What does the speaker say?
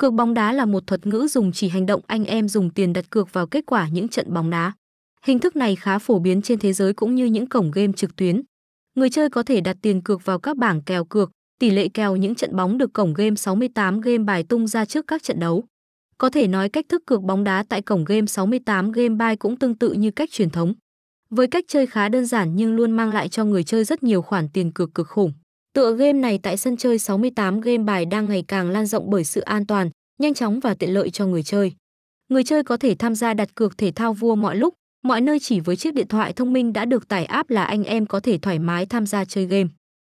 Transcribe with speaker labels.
Speaker 1: Cược bóng đá là một thuật ngữ dùng chỉ hành động anh em dùng tiền đặt cược vào kết quả những trận bóng đá. Hình thức này khá phổ biến trên thế giới cũng như những cổng game trực tuyến. Người chơi có thể đặt tiền cược vào các bảng kèo cược, tỷ lệ kèo những trận bóng được cổng game 68 game bài tung ra trước các trận đấu. Có thể nói cách thức cược bóng đá tại cổng game 68 game bài cũng tương tự như cách truyền thống. Với cách chơi khá đơn giản nhưng luôn mang lại cho người chơi rất nhiều khoản tiền cược cực khủng. Tựa game này tại sân chơi 68 game bài đang ngày càng lan rộng bởi sự an toàn, nhanh chóng và tiện lợi cho người chơi. Người chơi có thể tham gia đặt cược thể thao vua mọi lúc, mọi nơi chỉ với chiếc điện thoại thông minh đã được tải app là anh em có thể thoải mái tham gia chơi game.